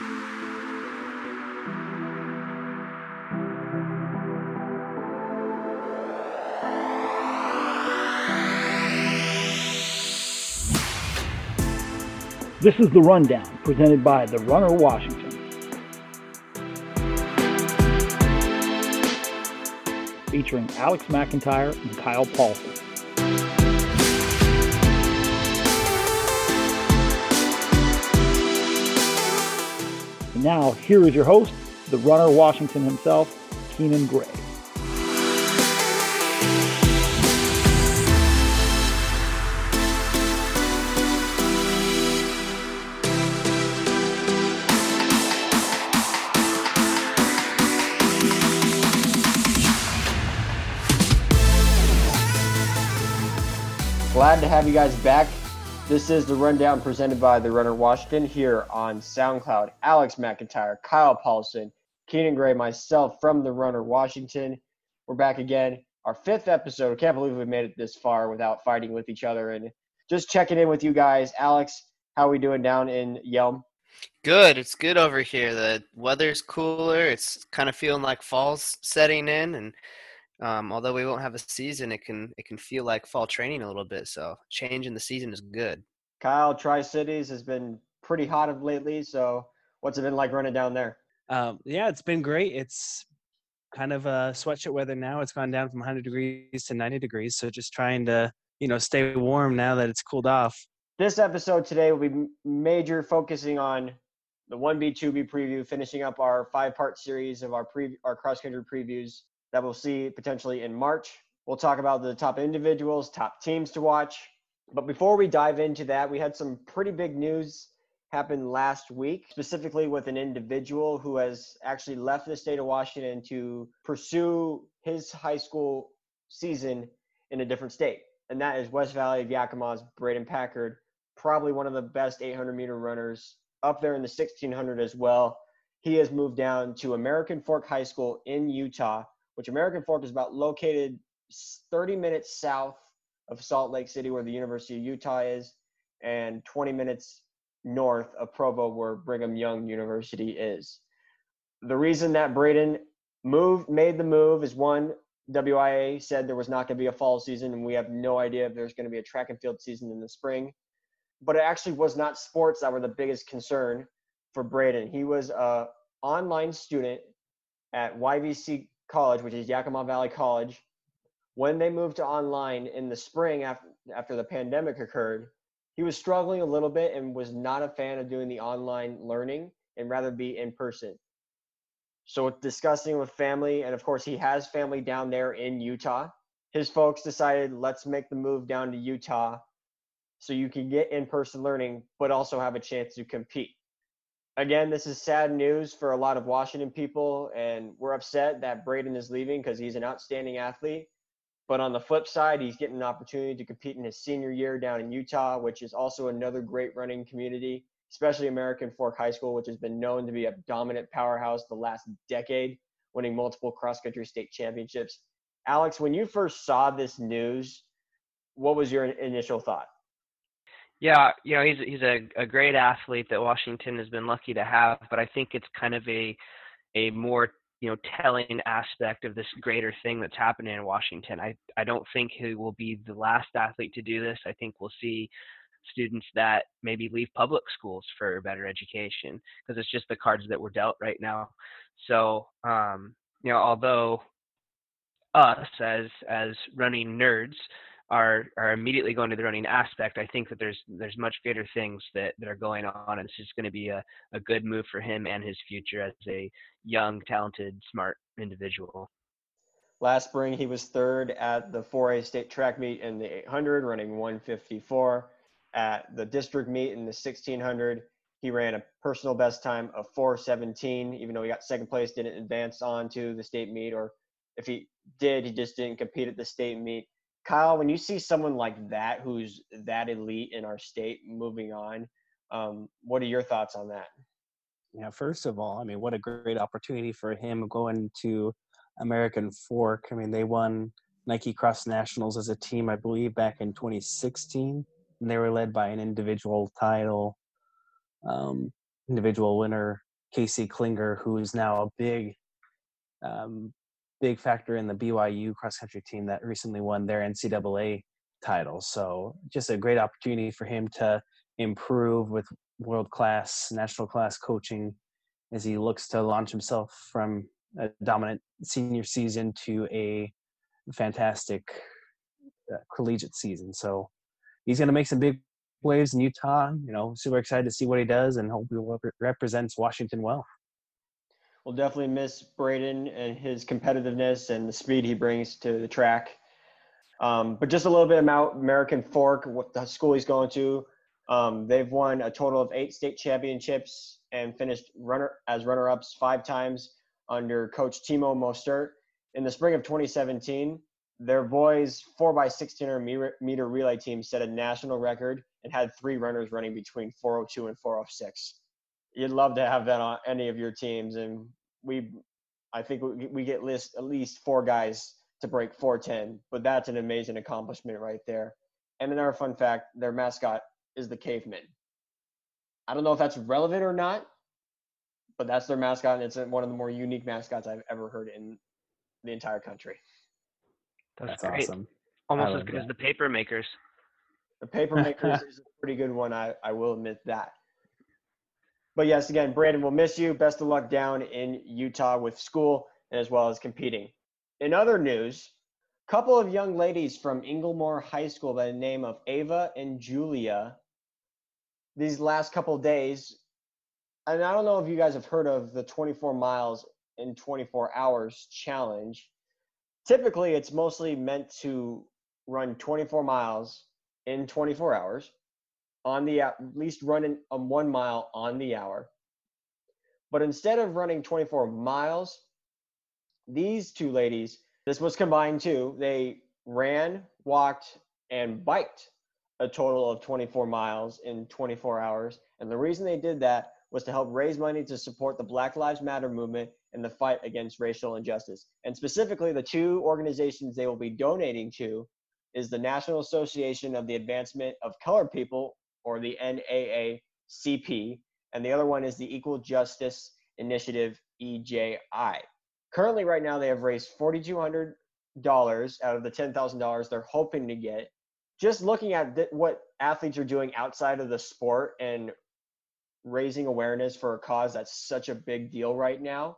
This is the Rundown, presented by The Runner Washington. Featuring Alex McIntyre and Kyle Paulson. Now, here is your host, the Runner Washington himself, Keenan Gray. Glad to have you guys back. This is the rundown presented by the Runner Washington here on SoundCloud. Alex McIntyre, Kyle Paulson, Keenan Gray, myself from the Runner Washington. We're back again. Our fifth episode. I Can't believe we made it this far without fighting with each other and just checking in with you guys. Alex, how are we doing down in Yelm? Good. It's good over here. The weather's cooler. It's kind of feeling like fall's setting in, and um, although we won't have a season, it can it can feel like fall training a little bit. So change in the season is good. Kyle, Tri Cities has been pretty hot of lately. So what's it been like running down there? Um, yeah, it's been great. It's kind of a sweatshirt weather now. It's gone down from 100 degrees to 90 degrees. So just trying to you know stay warm now that it's cooled off. This episode today will be major focusing on the 1B, 2B preview, finishing up our five part series of our pre our cross country previews that we'll see potentially in March. We'll talk about the top individuals, top teams to watch. But before we dive into that, we had some pretty big news happen last week, specifically with an individual who has actually left the state of Washington to pursue his high school season in a different state. And that is West Valley of Yakima's Braden Packard, probably one of the best 800 meter runners up there in the 1600 as well. He has moved down to American Fork High School in Utah which American Fork is about located 30 minutes south of Salt Lake City, where the University of Utah is, and 20 minutes north of Provo, where Brigham Young University is. The reason that Braden moved, made the move is one, WIAA said there was not going to be a fall season, and we have no idea if there's going to be a track and field season in the spring. But it actually was not sports that were the biggest concern for Braden. He was a online student at YVC college, which is Yakima Valley College, when they moved to online in the spring after after the pandemic occurred, he was struggling a little bit and was not a fan of doing the online learning and rather be in person. So discussing with family, and of course he has family down there in Utah. His folks decided let's make the move down to Utah so you can get in-person learning, but also have a chance to compete again, this is sad news for a lot of Washington people, and we're upset that Braden is leaving because he's an outstanding athlete. But on the flip side, he's getting an opportunity to compete in his senior year down in Utah, which is also another great running community, especially American Fork High School, which has been known to be a dominant powerhouse the last decade, winning multiple cross country state championships. Alex, when you first saw this news, what was your initial thought? Yeah, you know, he's he's a, a great athlete that Washington has been lucky to have, but I think it's kind of a a more you know telling aspect of this greater thing that's happening in Washington. I I don't think he will be the last athlete to do this. I think we'll see students that maybe leave public schools for better education because it's just the cards that we're dealt right now. So, um, you know, although us as as running nerds are are immediately going to the running aspect, I think that there's there's much greater things that, that are going on, and it's just going to be a, a good move for him and his future as a young, talented, smart individual. Last spring, he was third at the 4A state track meet in the 800, running 154. At the district meet in the 1600, he ran a personal best time of 417, even though he got second place, didn't advance on to the state meet, or if he did, he just didn't compete at the state meet. Kyle, when you see someone like that who's that elite in our state moving on, um, what are your thoughts on that? Yeah, first of all, I mean, what a great opportunity for him going to American Fork. I mean, they won Nike Cross Nationals as a team, I believe, back in 2016, and they were led by an individual title, um, individual winner, Casey Clinger, who is now a big, um, big factor in the BYU cross country team that recently won their NCAA title. So just a great opportunity for him to improve with world class, national class coaching as he looks to launch himself from a dominant senior season to a fantastic uh, collegiate season. So he's going to make some big waves in Utah. You know, super excited to see what he does and hope he represents Washington well. We'll definitely miss Braden and his competitiveness and the speed he brings to the track. Um, but just a little bit about American Fork, what the school he's going to. Um, they've won a total of eight state championships and finished runner as runner-ups five times under Coach Timo Mostert. In the spring of 2017, their boys 4x1600 meter relay team set a national record and had three runners running between 402 and 406. You'd love to have that on any of your teams, and we, I think we, we get list at least four guys to break 410, but that's an amazing accomplishment right there. And another fun fact: their mascot is the caveman. I don't know if that's relevant or not, but that's their mascot, and it's one of the more unique mascots I've ever heard in the entire country. That's, That's awesome. Almost as good that. as the paper makers. The paper makers is a pretty good one. I, I will admit that. But yes, again, Brandon, we'll miss you. Best of luck down in Utah with school as well as competing. In other news, a couple of young ladies from Inglemoor High School by the name of Ava and Julia, these last couple days, and I don't know if you guys have heard of the 24 miles in 24 hours challenge typically it's mostly meant to run 24 miles in 24 hours on the at least running um, one mile on the hour but instead of running 24 miles these two ladies this was combined too they ran walked and biked a total of 24 miles in 24 hours and the reason they did that was to help raise money to support the black lives matter movement and the fight against racial injustice. And specifically, the two organizations they will be donating to is the National Association of the Advancement of Colored People, or the NAACP, and the other one is the Equal Justice Initiative, EJI. Currently, right now, they have raised $4,200 out of the $10,000 they're hoping to get. Just looking at th- what athletes are doing outside of the sport and raising awareness for a cause that's such a big deal right now,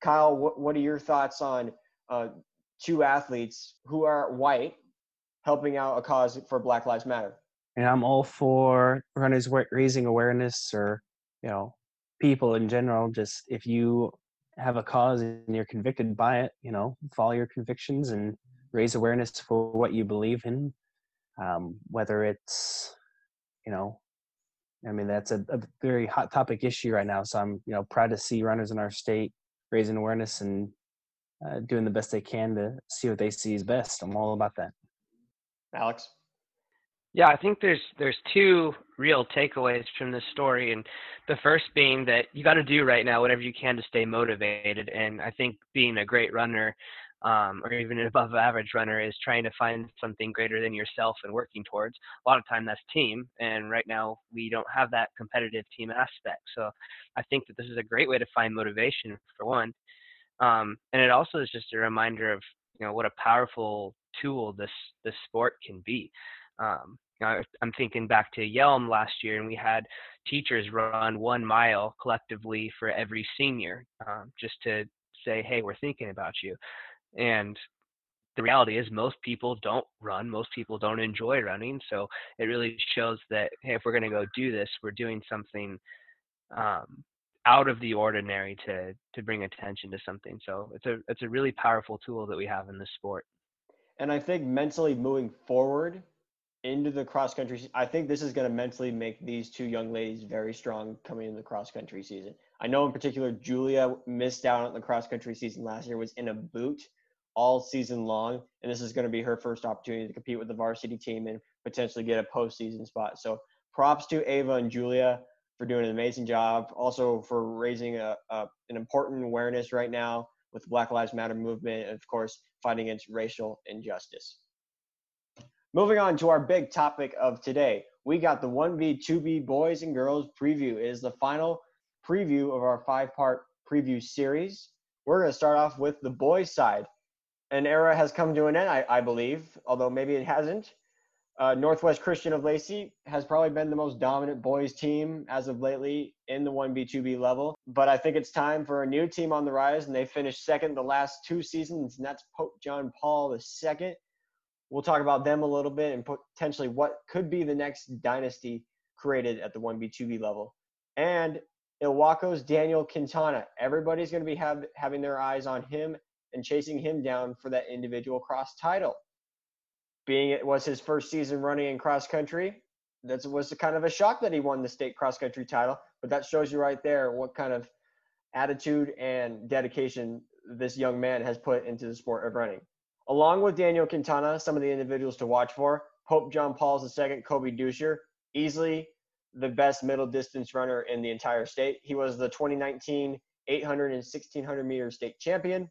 Kyle, what, what are your thoughts on uh, two athletes who are white helping out a cause for Black Lives Matter? And I'm all for runners raising awareness or, you know, people in general. Just if you have a cause and you're convicted by it, you know, follow your convictions and raise awareness for what you believe in. Um, whether it's, you know, I mean, that's a, a, very hot topic issue right now. So I'm, you know, proud to see runners in our state raising awareness and uh, doing the best they can to see what they see is best. I'm all about that. Alex. Yeah, I think there's there's two real takeaways from this story, and the first being that you got to do right now whatever you can to stay motivated. And I think being a great runner, um, or even an above average runner, is trying to find something greater than yourself and working towards. A lot of time that's team, and right now we don't have that competitive team aspect. So I think that this is a great way to find motivation for one, um, and it also is just a reminder of you know what a powerful tool this this sport can be. Um, I'm thinking back to Yelm last year, and we had teachers run one mile collectively for every senior, um, just to say, "Hey, we're thinking about you." And the reality is, most people don't run. Most people don't enjoy running. So it really shows that hey, if we're going to go do this, we're doing something um, out of the ordinary to to bring attention to something. So it's a it's a really powerful tool that we have in this sport. And I think mentally moving forward into the cross country, I think this is going to mentally make these two young ladies very strong coming into the cross country season. I know in particular Julia missed out on the cross country season last year, was in a boot all season long, and this is going to be her first opportunity to compete with the varsity team and potentially get a postseason spot. So props to Ava and Julia for doing an amazing job. Also for raising a, a, an important awareness right now with Black Lives Matter movement, and of course fighting against racial injustice. Moving on to our big topic of today, we got the 1B, 2B boys and girls preview. It is the final preview of our five part preview series. We're going to start off with the boys' side. An era has come to an end, I, I believe, although maybe it hasn't. Uh, Northwest Christian of Lacey has probably been the most dominant boys team as of lately in the 1B, 2B level. But I think it's time for a new team on the rise, and they finished second the last two seasons, and that's Pope John Paul II. We'll talk about them a little bit and potentially what could be the next dynasty created at the 1B, 2B level. And Ilwaco's Daniel Quintana. Everybody's going to be have, having their eyes on him and chasing him down for that individual cross title being it was his first season running in cross country, that was kind of a shock that he won the state cross country title. But that shows you right there what kind of attitude and dedication this young man has put into the sport of running. Along with Daniel Quintana, some of the individuals to watch for Pope John Paul II, Kobe Dusher, easily the best middle distance runner in the entire state. He was the 2019 800 and 1600 meter state champion,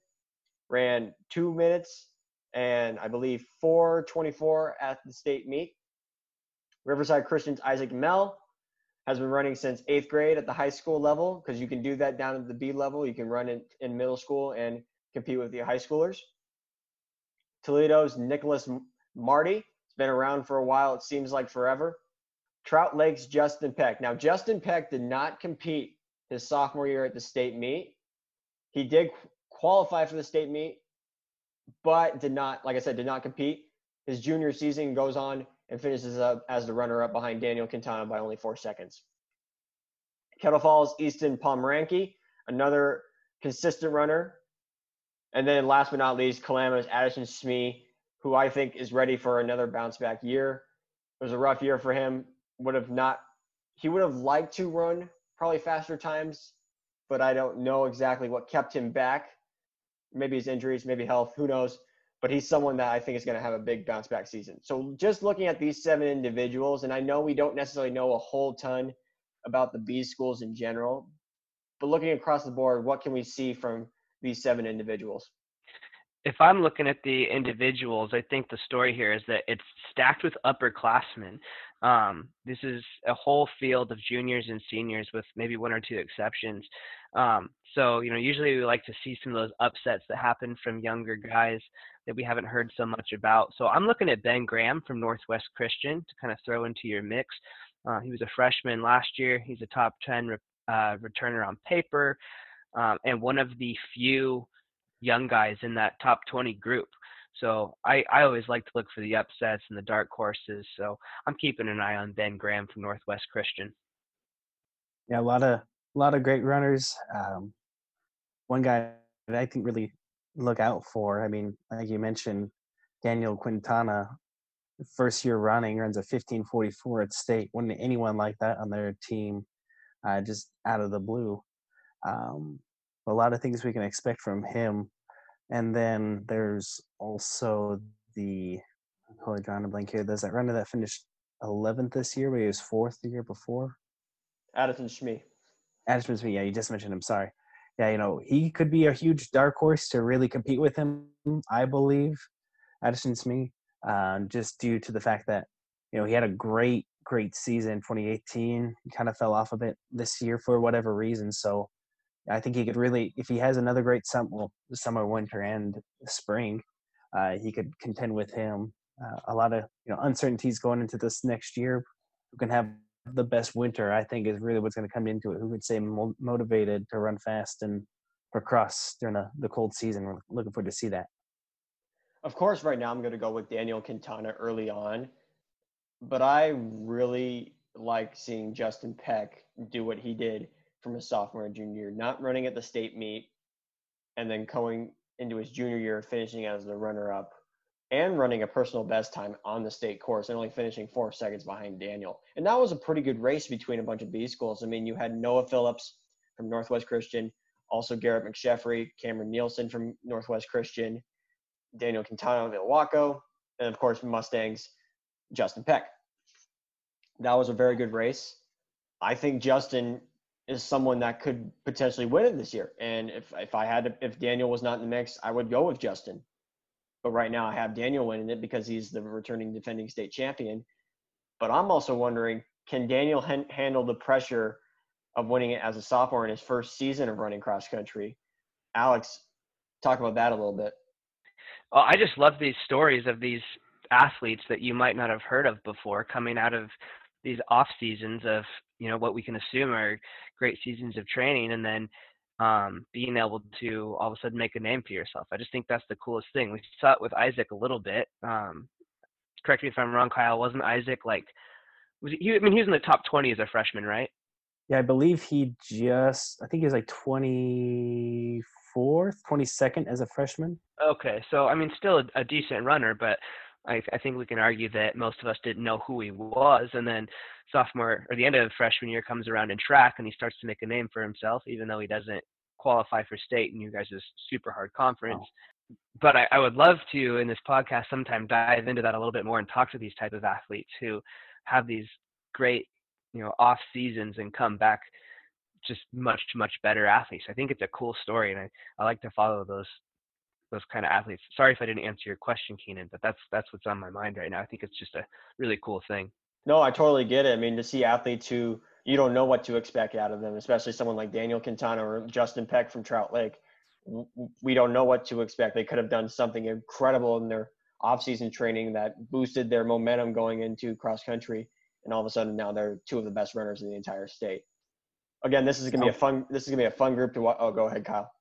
ran two minutes and I believe 424 at the state meet. Riverside Christian's Isaac Mell has been running since eighth grade at the high school level because you can do that down at the B level. You can run it in middle school and compete with the high schoolers. Toledo's Nicholas Marty has been around for a while. It seems like forever. Trout Lake's Justin Peck. Now, Justin Peck did not compete his sophomore year at the state meet. He did qualify for the state meet, but did not, like I said, did not compete. His junior season goes on and finishes up as the runner up behind Daniel Quintana by only four seconds. Kettle Falls, Easton Pomeranke, another consistent runner. And then last but not least, Kalama's Addison Smee, who I think is ready for another bounce back year. It was a rough year for him. Would have not, he would have liked to run probably faster times, but I don't know exactly what kept him back maybe his injuries, maybe health, who knows. But he's someone that I think is going to have a big bounce back season. So just looking at these seven individuals, and I know we don't necessarily know a whole ton about the B schools in general, but looking across the board, what can we see from these seven individuals? If I'm looking at the individuals, I think the story here is that it's stacked with upperclassmen. Um, this is a whole field of juniors and seniors with maybe one or two exceptions. Um, so, you know, usually we like to see some of those upsets that happen from younger guys that we haven't heard so much about. So I'm looking at Ben Graham from Northwest Christian to kind of throw into your mix. Uh, he was a freshman last year. He's a top 10 re- uh, returner on paper um, and one of the few young guys in that top 20 group. So I, I always like to look for the upsets and the dark horses. So I'm keeping an eye on Ben Graham from Northwest Christian. Yeah, a lot of a lot of great runners. Um, one guy that I think really look out for. I mean, like you mentioned, Daniel Quintana, first year running runs a 15:44 at state. Wouldn't anyone like that on their team, uh, just out of the blue. Um, a lot of things we can expect from him. And then there's also the holy drawing a blank here. There's that runner that finished 11th this year, but he was fourth the year before. Addison Schmee. Addison Smee, yeah, you just mentioned him. Sorry. Yeah, you know, he could be a huge dark horse to really compete with him, I believe, Addison Smee, um, just due to the fact that, you know, he had a great, great season 2018. He kind of fell off a bit this year for whatever reason. So I think he could really, if he has another great summer, well, summer, winter, and spring, uh, he could contend with him. Uh, a lot of you know uncertainties going into this next year. Who can have the best winter, I think, is really what's going to come into it. Who would say mo- motivated to run fast and for cross during the, the cold season? We're looking forward to see that. Of course, right now I'm going to go with Daniel Quintana early on, but I really like seeing Justin Peck do what he did from his sophomore and junior year, not running at the state meet and then going into his junior year, finishing as the runner up and running a personal best time on the state course and only finishing four seconds behind Daniel. And that was a pretty good race between a bunch of B schools. I mean, you had Noah Phillips from Northwest Christian, also Garrett McSheffrey, Cameron Nielsen from Northwest Christian, Daniel Quintana of Ilwaco, and of course Mustangs, Justin Peck. That was a very good race. I think Justin is someone that could potentially win it this year. And if if I had to, if Daniel was not in the mix, I would go with Justin. But right now I have Daniel winning it because he's the returning defending state champion. But I'm also wondering, can Daniel handle the pressure of winning it as a sophomore in his first season of running cross country. Alex, talk about that a little bit. Well, I just love these stories of these athletes that you might not have heard of before coming out of these off seasons of you know what we can assume are great seasons of training and then um, being able to all of a sudden make a name for yourself. I just think that's the coolest thing. We saw it with Isaac a little bit. Um, correct me if I'm wrong, Kyle. Wasn't Isaac like? Was he? I mean, he was in the top 20 as a freshman, right? Yeah, I believe he just. I think he was like 24th, 22nd as a freshman. Okay, so I mean, still a, a decent runner, but I, I think we can argue that most of us didn't know who he was. And then sophomore or the end of freshman year comes around in track and he starts to make a name for himself, even though he doesn't qualify for state and you guys' super hard conference. Oh. But I, I would love to in this podcast sometime dive into that a little bit more and talk to these type of athletes who have these great, you know, off seasons and come back just much, much better athletes. I think it's a cool story and I, I like to follow those those kind of athletes. Sorry if I didn't answer your question, Keenan, but that's that's what's on my mind right now. I think it's just a really cool thing. No, I totally get it. I mean, to see athletes who you don't know what to expect out of them, especially someone like Daniel Quintana or Justin Peck from Trout Lake. We don't know what to expect. They could have done something incredible in their off-season training that boosted their momentum going into cross country, and all of a sudden now they're two of the best runners in the entire state. Again, this is gonna be a fun. This is gonna be a fun group to watch. Oh, go ahead, Kyle.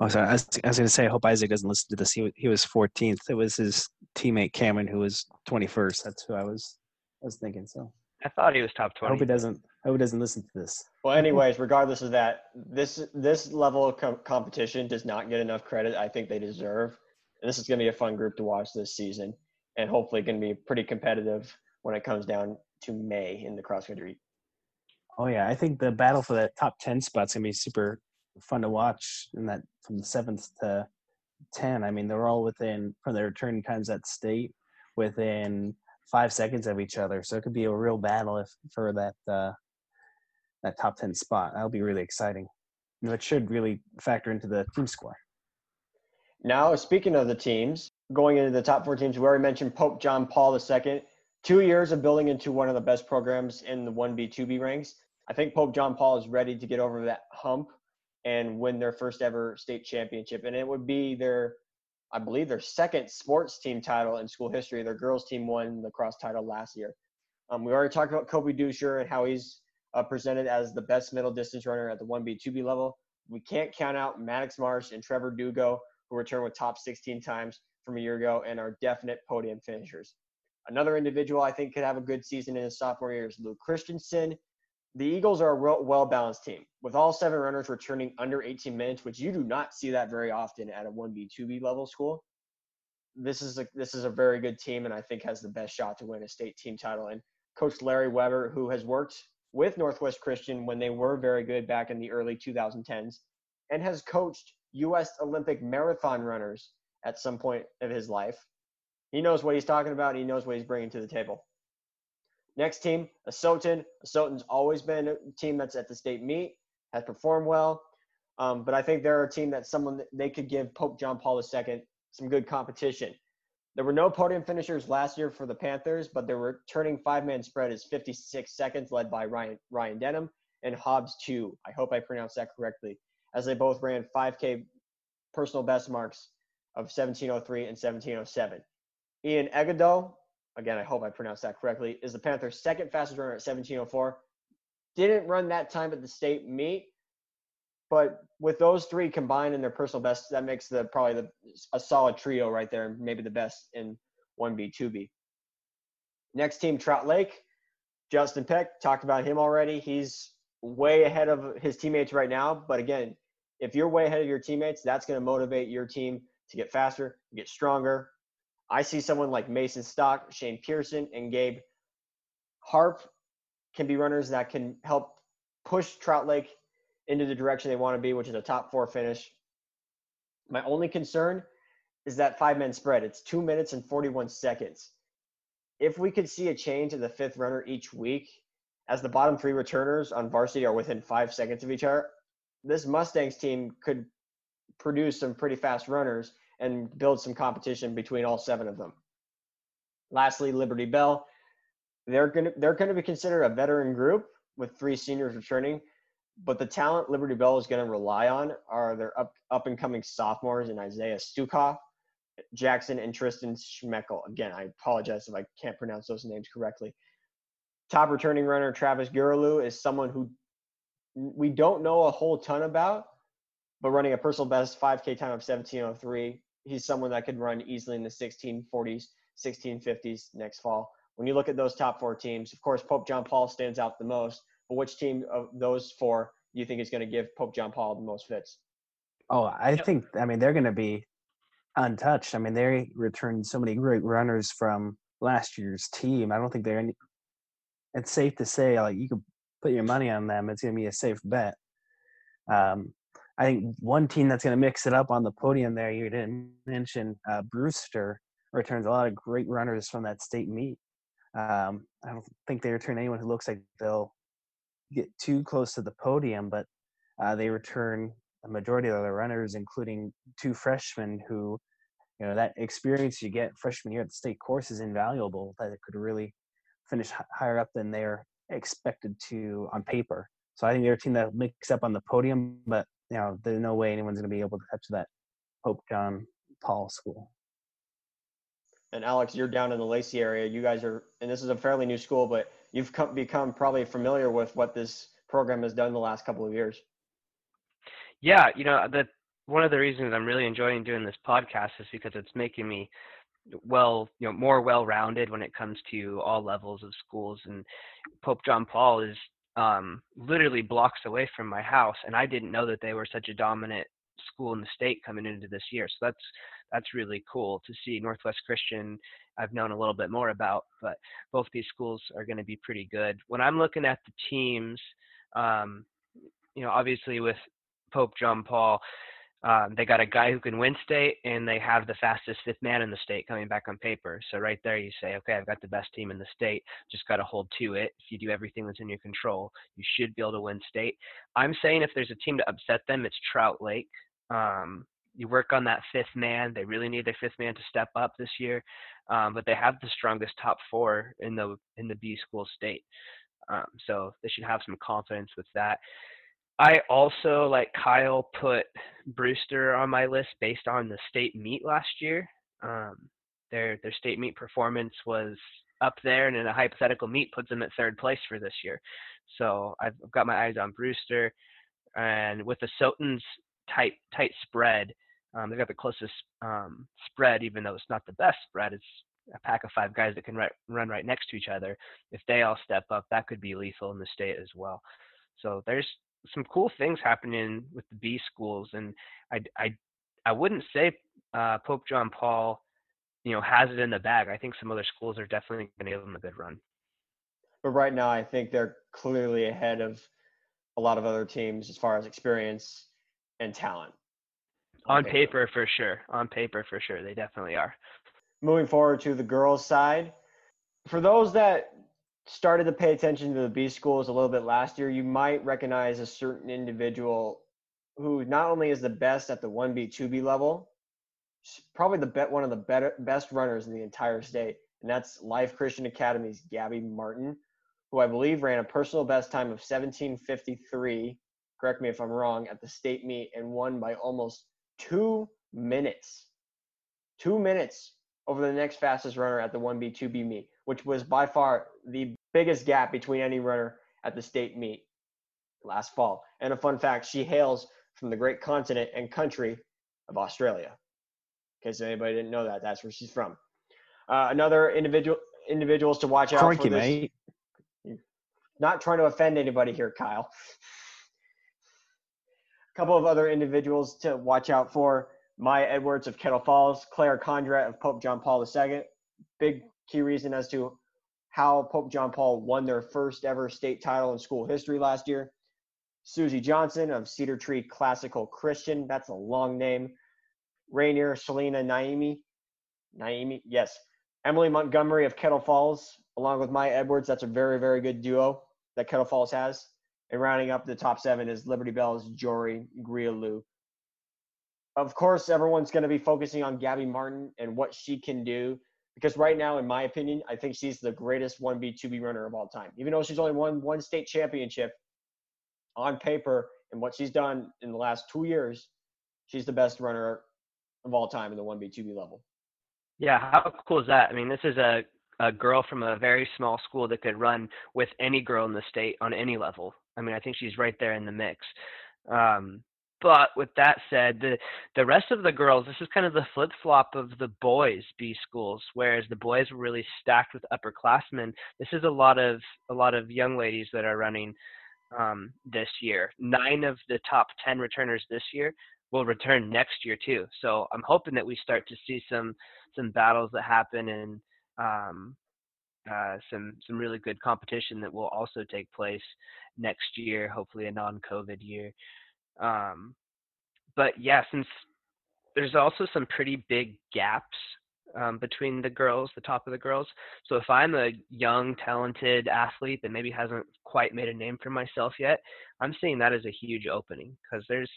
Oh, sorry. I was, I was going to say, I hope Isaac doesn't listen to this. He, he was 14th. It was his teammate Cameron who was 21st. That's who I was I was thinking. So I thought he was top 20. I hope he doesn't. I hope he doesn't listen to this. Well, anyways, regardless of that, this this level of com- competition does not get enough credit. I think they deserve. And this is going to be a fun group to watch this season, and hopefully, going to be pretty competitive when it comes down to May in the cross country. Oh yeah, I think the battle for that top 10 spot's going to be super fun to watch in that from the seventh to ten. I mean, they're all within from their returning times at state within five seconds of each other. So it could be a real battle if for that uh, that top ten spot. That'll be really exciting. Know, it should really factor into the team score. Now, speaking of the teams, going into the top four teams, we already mentioned Pope John Paul II. Two years of building into one of the best programs in the 1B, 2B ranks. I think Pope John Paul is ready to get over that hump and win their first ever state championship. And it would be their, I believe, their second sports team title in school history. Their girls team won the cross title last year. Um, we already talked about Kobe Dusher and how he's uh, presented as the best middle distance runner at the 1B, 2B level. We can't count out Maddox Marsh and Trevor Dugo, who returned with top 16 times from a year ago and are definite podium finishers. Another individual I think could have a good season in his sophomore year is Luke Christensen the Eagles are a well balanced team with all seven runners returning under 18 minutes, which you do not see that very often at a 1B, 2B level school. This is a this is a very good team, and I think has the best shot to win a state team title. And Coach Larry Weber, who has worked with Northwest Christian when they were very good back in the early 2010s, and has coached U.S. Olympic marathon runners at some point of his life. He knows what he's talking about. And he knows what he's bringing to the table. Next team, Asotin. Asotin's always been a team that's at the state meet, has performed well. Um, but I think they're a team that someone they could give Pope John Paul II some good competition. There were no podium finishers last year for the Panthers, but their returning five-man spread is 56 seconds, led by Ryan Ryan Denham and Hobbs Two. I hope I pronounced that correctly, as they both ran 5K personal best marks of 1703 and 1707. Ian Egado again, I hope I pronounced that correctly, is the Panthers' second fastest runner at 1704. Didn't run that time at the state meet, but with those three combined in their personal best, that makes the probably the a solid trio right there, maybe the best in 1B, 2B. Next team, Trout Lake. Justin Peck, talked about him already. He's way ahead of his teammates right now. But again, if you're way ahead of your teammates, that's going to motivate your team to get faster, get stronger, I see someone like Mason Stock, Shane Pearson, and Gabe Harp can be runners that can help push Trout Lake into the direction they want to be, which is a top four finish. My only concern is that five man spread. It's two minutes and 41 seconds. If we could see a change in the fifth runner each week, as the bottom three returners on varsity are within five seconds of each other, this Mustangs team could produce some pretty fast runners and build some competition between all seven of them. Lastly, Liberty Bell. They're going to they're going to be considered a veteran group with three seniors returning. But the talent Liberty Bell is going to rely on are their up, up and coming sophomores in Isaiah Stukov, Jackson, and Tristan Schmeckel. Again, I apologize if I can't pronounce those names correctly. Top returning runner Travis Gurulu is someone who we don't know a whole ton about, but running a personal best 5K time of 1703, he's someone that could run easily in the 1640s, 1650s next fall. When you look at those top four teams, of course, Pope John Paul stands out the most. But which team of those four do you think is going to give Pope John Paul the most fits? Oh, I yep. think I mean they're going to be untouched. I mean they returned so many great runners from last year's team. I don't think they're any. It's safe to say like you could put your money on them. It's going to be a safe bet. Um, I think one team that's going to mix it up on the podium there, you didn't mention uh, Brewster returns a lot of great runners from that state meet. Um, I don't think they return anyone who looks like they'll get too close to the podium, but uh, they return a majority of their runners, including two freshmen who, you know, that experience you get freshman year at the state course is invaluable. That it could really finish higher up than they're expected to on paper. So I think they're a team that mix up on the podium, but you know, there's no way anyone's going to be able to touch that Pope John Paul school. And Alex, you're down in the Lacey area. You guys are, and this is a fairly new school, but you've come, become probably familiar with what this program has done the last couple of years. Yeah, you know, the one of the reasons I'm really enjoying doing this podcast is because it's making me well, you know, more well-rounded when it comes to all levels of schools. And Pope John Paul is um, literally blocks away from my house, and I didn't know that they were such a dominant school in the state coming into this year. So that's that's really cool to see. Northwest Christian, I've known a little bit more about, but both these schools are going to be pretty good. When I'm looking at the teams, um, you know, obviously with Pope John Paul, um, they got a guy who can win state, and they have the fastest fifth man in the state coming back on paper. So right there, you say, okay, I've got the best team in the state. Just got to hold to it. If you do everything that's in your control, you should be able to win state. I'm saying if there's a team to upset them, it's Trout Lake. Um, you work on that fifth man. They really need their fifth man to step up this year, um, but they have the strongest top four in the in the B school state. Um, so they should have some confidence with that. I also, like Kyle, put Brewster on my list based on the state meet last year. Um, their their state meet performance was up there, and in a hypothetical meet puts them at third place for this year. So I've got my eyes on Brewster, and with the Sotans tight tight spread, um, they've got the closest um, spread, even though it's not the best spread. It's a pack of five guys that can right, run right next to each other. If they all step up, that could be lethal in the state as well. So there's some cool things happening with the B schools, and I I I wouldn't say uh, Pope John Paul, you know, has it in the bag. I think some other schools are definitely going to give them a good run. But right now, I think they're clearly ahead of a lot of other teams as far as experience and talent. On, on paper. paper, for sure. On paper, for sure, they definitely are. Moving forward to the girls' side, for those that started to pay attention to the B schools a little bit last year, you might recognize a certain individual who not only is the best at the 1B, 2B level, probably the bet one of the better best runners in the entire state, and that's Life Christian Academy's Gabby Martin, who I believe ran a personal best time of 1753. Correct me if I'm wrong at the state meet and won by almost two minutes. Two minutes over the next fastest runner at the 1B, 2B meet, which was by far the biggest gap between any runner at the state meet last fall. And a fun fact, she hails from the great continent and country of Australia. In case anybody didn't know that, that's where she's from. Uh, another individual individuals to watch out Crikey, for this. Mate. Not trying to offend anybody here, Kyle. A couple of other individuals to watch out for. Maya Edwards of Kettle Falls, Claire Condrat of Pope John Paul II. Big key reason as to how Pope John Paul won their first ever state title in school history last year. Susie Johnson of Cedar Tree Classical Christian. That's a long name. Rainier Selena Naimi. Naimi, yes. Emily Montgomery of Kettle Falls, along with Maya Edwards. That's a very, very good duo that Kettle Falls has. And rounding up the top seven is Liberty Bell's Jory Grialou. Of course, everyone's going to be focusing on Gabby Martin and what she can do because right now, in my opinion, I think she's the greatest 1B, 2B runner of all time. Even though she's only won one state championship, on paper and what she's done in the last two years, she's the best runner of all time in the 1B, 2B level. Yeah, how cool is that? I mean, this is a, a girl from a very small school that could run with any girl in the state on any level. I mean, I think she's right there in the mix. Um, but with that said, the the rest of the girls, this is kind of the flip flop of the boys B schools, whereas the boys were really stacked with upperclassmen. This is a lot of a lot of young ladies that are running um, this year. Nine of the top ten returners this year will return next year too. So I'm hoping that we start to see some some battles that happen and um, uh, some some really good competition that will also take place next year. Hopefully a non-COVID year. Um, but yeah, since there's also some pretty big gaps um, between the girls, the top of the girls. So if I'm a young, talented athlete that maybe hasn't quite made a name for myself yet, I'm seeing that as a huge opening because there's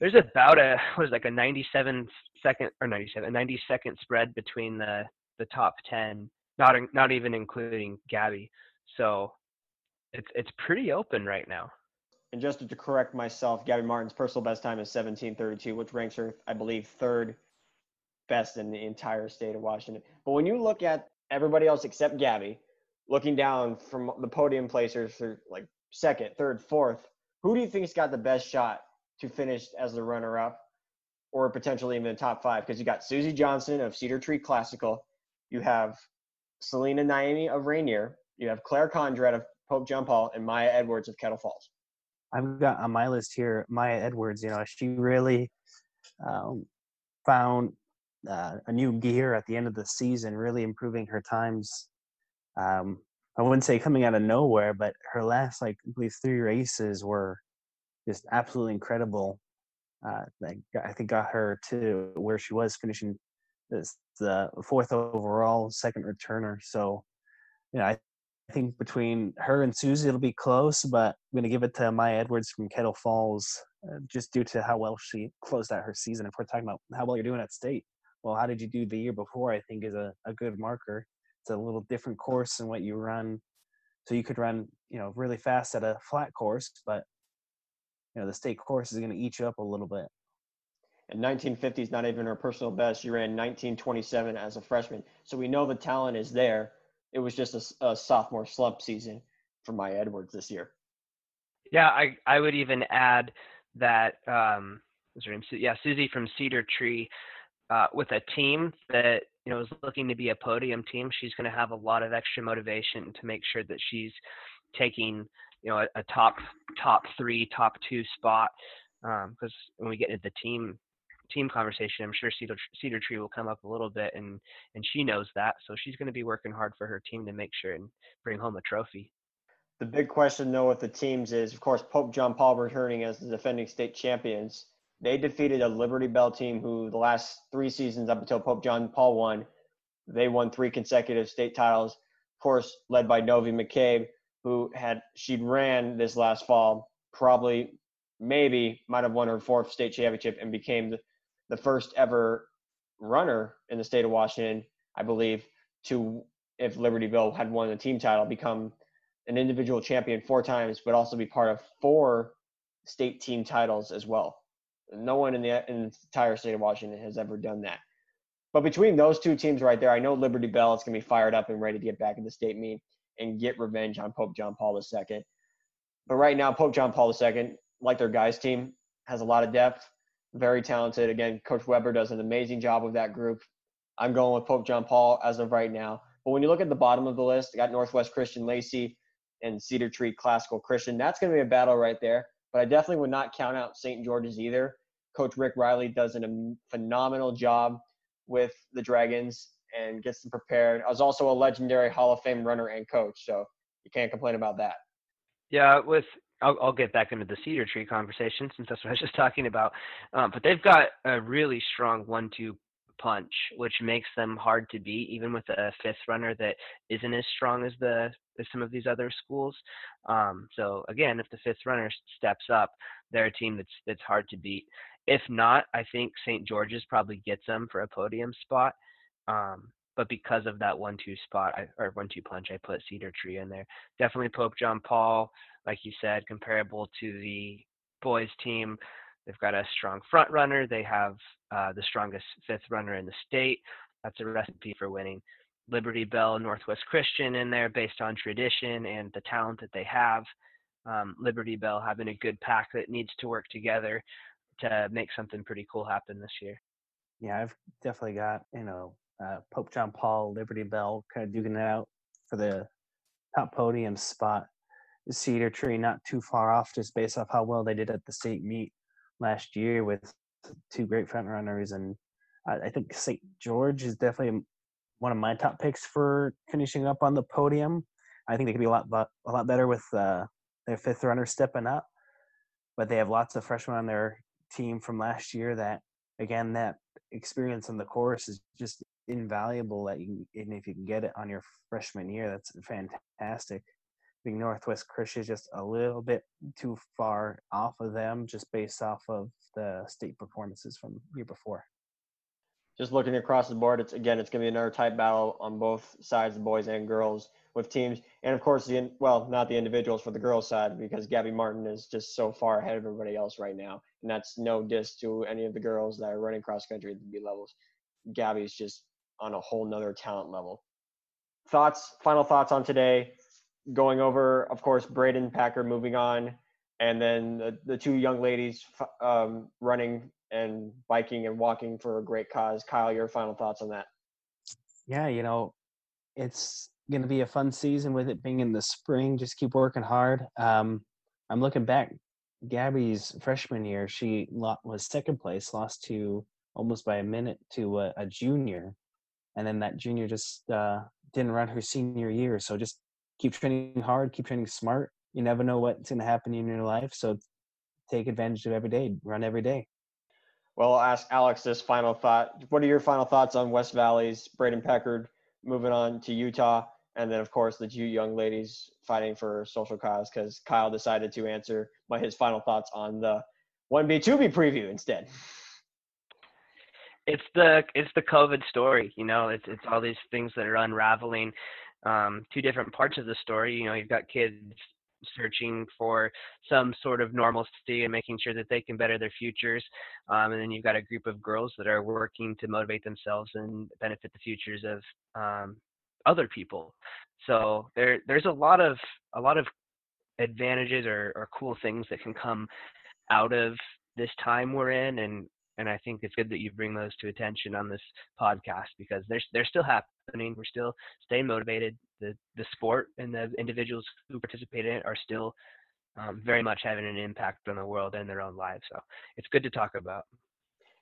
there's about a was like a 97 second or 97 a 90 second spread between the the top 10 not not even including Gabby so it's it's pretty open right now and just to correct myself Gabby Martin's personal best time is 1732 which ranks her I believe third best in the entire state of Washington but when you look at everybody else except Gabby looking down from the podium placers for like second third fourth who do you think's got the best shot to finish as the runner up or potentially even the top five because you got Susie Johnson of Cedar Tree Classical, you have Selena Naimi of Rainier, you have Claire Conrad of Pope John Paul, and Maya Edwards of Kettle Falls. I've got on my list here Maya Edwards. You know, she really um, found uh, a new gear at the end of the season, really improving her times. Um, I wouldn't say coming out of nowhere, but her last, like, I believe, three races were just absolutely incredible. Uh, I think got her to where she was finishing as the fourth overall, second returner. So, you know, I think between her and Susie, it'll be close, but I'm going to give it to Maya Edwards from Kettle Falls uh, just due to how well she closed out her season. If we're talking about how well you're doing at state, well, how did you do the year before? I think is a, a good marker. It's a little different course than what you run. So you could run, you know, really fast at a flat course, but you know the state course is going to eat you up a little bit. And 1950 is not even her personal best. She ran 1927 as a freshman, so we know the talent is there. It was just a, a sophomore slump season for my Edwards this year. Yeah, I I would even add that um, what's her name? Yeah, Susie from Cedar Tree, uh, with a team that you know is looking to be a podium team. She's going to have a lot of extra motivation to make sure that she's taking you know a, a top top three, top two spot. Because um, when we get into the team team conversation, I'm sure Cedar, Cedar Tree will come up a little bit, and and she knows that, so she's going to be working hard for her team to make sure and bring home a trophy. The big question, though, with the teams is, of course, Pope John Paul returning as the defending state champions. They defeated a Liberty Bell team who, the last three seasons up until Pope John Paul won, they won three consecutive state titles. Of course, led by Novie McCabe, who had she ran this last fall, probably maybe might have won her fourth state championship and became the, the first ever runner in the state of Washington, I believe, to if Liberty Bell had won the team title, become an individual champion four times, but also be part of four state team titles as well. No one in the, in the entire state of Washington has ever done that. But between those two teams right there, I know Liberty Bell is going to be fired up and ready to get back in the state meet and get revenge on Pope John Paul II. But right now, Pope John Paul II, like their guys team, has a lot of depth, very talented. Again, Coach Weber does an amazing job with that group. I'm going with Pope John Paul as of right now. But when you look at the bottom of the list, got Northwest Christian Lacey and Cedar Tree Classical Christian. That's going to be a battle right there. But I definitely would not count out St. George's either. Coach Rick Riley does a phenomenal job with the Dragons and gets them prepared. I was also a legendary Hall of Fame runner and coach, so you can't complain about that. Yeah, with I'll, I'll get back into the Cedar Tree conversation since that's what I was just talking about. Um, but they've got a really strong one-two punch, which makes them hard to beat, even with a fifth runner that isn't as strong as the as some of these other schools. Um, so again, if the fifth runner steps up, they're a team that's that's hard to beat. If not, I think St. George's probably gets them for a podium spot. Um, but because of that one-two spot I, or one-two punch, I put Cedar Tree in there. Definitely Pope John Paul, like you said, comparable to the boys team. They've got a strong front runner. They have uh, the strongest fifth runner in the state. That's a recipe for winning. Liberty Bell, Northwest Christian in there based on tradition and the talent that they have. Um, Liberty Bell having a good pack that needs to work together to make something pretty cool happen this year. Yeah, I've definitely got you know uh, Pope John Paul, Liberty Bell, kind of duking it out for the top podium spot. Cedar Tree not too far off, just based off how well they did at the state meet last year with two great front runners, and I, I think St. George is definitely one of my top picks for finishing up on the podium. I think they could be a lot a lot better with uh, their fifth runner stepping up, but they have lots of freshmen on their team from last year that again that experience on the course is just invaluable that you and if you can get it on your freshman year that's fantastic I think Northwest Christian is just a little bit too far off of them just based off of the state performances from year before. Just looking across the board, it's again, it's going to be another tight battle on both sides, the boys and girls, with teams, and of course, the well, not the individuals for the girls' side because Gabby Martin is just so far ahead of everybody else right now, and that's no diss to any of the girls that are running cross country at the B levels. Gabby's just on a whole nother talent level. Thoughts, final thoughts on today going over, of course, Braden Packer moving on, and then the, the two young ladies um, running and biking and walking for a great cause. Kyle, your final thoughts on that? Yeah, you know, it's going to be a fun season with it being in the spring. Just keep working hard. Um, I'm looking back. Gabby's freshman year, she was second place, lost to almost by a minute to a, a junior, and then that junior just uh, didn't run her senior year. So just keep training hard, keep training smart. You never know what's going to happen in your life. So take advantage of every day, run every day. Well, I'll ask Alex this final thought. What are your final thoughts on West Valley's Braden Packard moving on to Utah? And then, of course, the two young ladies fighting for social cause because Kyle decided to answer my, his final thoughts on the 1B, 2B preview instead. It's the it's the COVID story, you know. It's it's all these things that are unraveling um, two different parts of the story. You know, you've got kids searching for some sort of normalcy and making sure that they can better their futures. Um, and then you've got a group of girls that are working to motivate themselves and benefit the futures of um, other people. So there, there's a lot of a lot of advantages or, or cool things that can come out of this time we're in, and and I think it's good that you bring those to attention on this podcast because they're they're still happening. We're still staying motivated. The the sport and the individuals who participate in it are still um, very much having an impact on the world and their own lives. So it's good to talk about.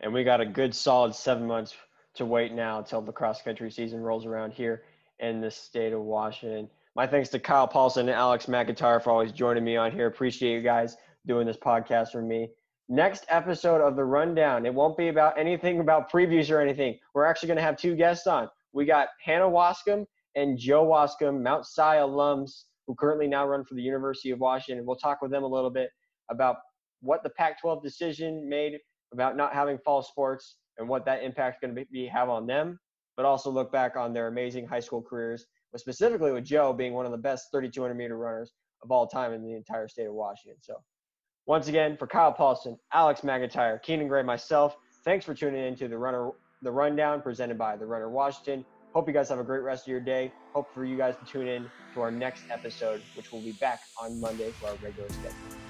And we got a good solid seven months to wait now until the cross country season rolls around here in the state of Washington. My thanks to Kyle Paulson and Alex McIntyre for always joining me on here. Appreciate you guys doing this podcast for me next episode of the rundown. It won't be about anything about previews or anything. We're actually going to have two guests on. We got hannah waskom and joe waskom mount si alums who currently now run for the university of washington. We'll talk with them a little bit about what the pac 12 decision made about not having fall sports and what that impact is going to be have on them but also look back on their amazing high school careers specifically with joe being one of the best 3200 meter runners of all time in the entire state of washington. So once again, for Kyle Paulson, Alex McIntyre, Keenan Gray, myself, thanks for tuning in to the Runner the Rundown presented by the Runner Washington. Hope you guys have a great rest of your day. Hope for you guys to tune in to our next episode, which will be back on Monday for our regular schedule.